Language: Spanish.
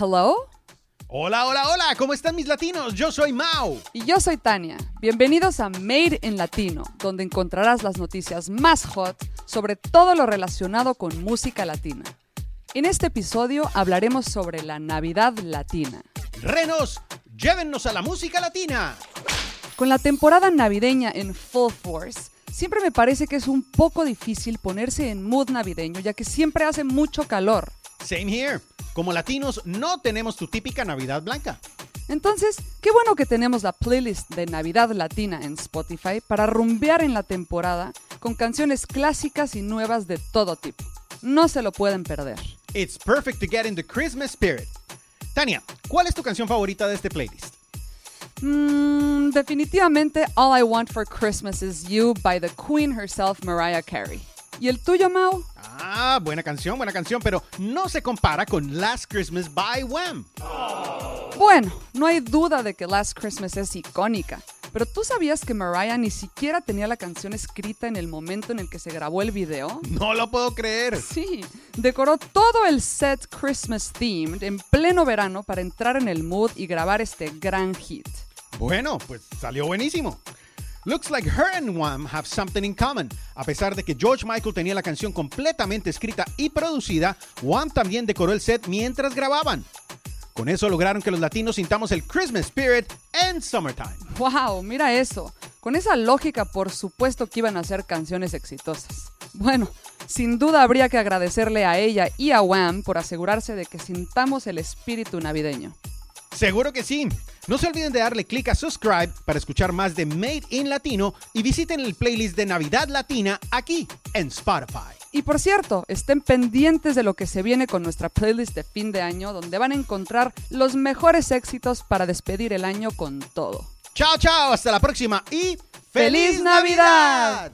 Hello. Hola, hola, hola, ¿cómo están mis latinos? Yo soy Mau. Y yo soy Tania. Bienvenidos a Made in Latino, donde encontrarás las noticias más hot sobre todo lo relacionado con música latina. En este episodio hablaremos sobre la Navidad Latina. Renos, llévennos a la música latina. Con la temporada navideña en full force, siempre me parece que es un poco difícil ponerse en mood navideño, ya que siempre hace mucho calor. Same here. Como latinos no tenemos tu típica Navidad blanca. Entonces, qué bueno que tenemos la playlist de Navidad Latina en Spotify para rumbear en la temporada con canciones clásicas y nuevas de todo tipo. No se lo pueden perder. It's perfect to get in the Christmas spirit. Tania, ¿cuál es tu canción favorita de este playlist? Mm, definitivamente All I Want for Christmas Is You by the Queen herself, Mariah Carey. ¿Y el tuyo, Mau? Ah, buena canción, buena canción, pero no se compara con Last Christmas by Wham. Bueno, no hay duda de que Last Christmas es icónica, pero ¿tú sabías que Mariah ni siquiera tenía la canción escrita en el momento en el que se grabó el video? No lo puedo creer. Sí, decoró todo el set Christmas themed en pleno verano para entrar en el mood y grabar este gran hit. Bueno, pues salió buenísimo. Looks like her and Wham have something in common. A pesar de que George Michael tenía la canción completamente escrita y producida, Wham también decoró el set mientras grababan. Con eso lograron que los latinos sintamos el Christmas spirit en Summertime. ¡Wow! Mira eso. Con esa lógica, por supuesto que iban a ser canciones exitosas. Bueno, sin duda habría que agradecerle a ella y a Wham por asegurarse de que sintamos el espíritu navideño. Seguro que sí. No se olviden de darle clic a subscribe para escuchar más de Made in Latino y visiten el playlist de Navidad Latina aquí en Spotify. Y por cierto, estén pendientes de lo que se viene con nuestra playlist de fin de año, donde van a encontrar los mejores éxitos para despedir el año con todo. Chao, chao, hasta la próxima y ¡Feliz Navidad!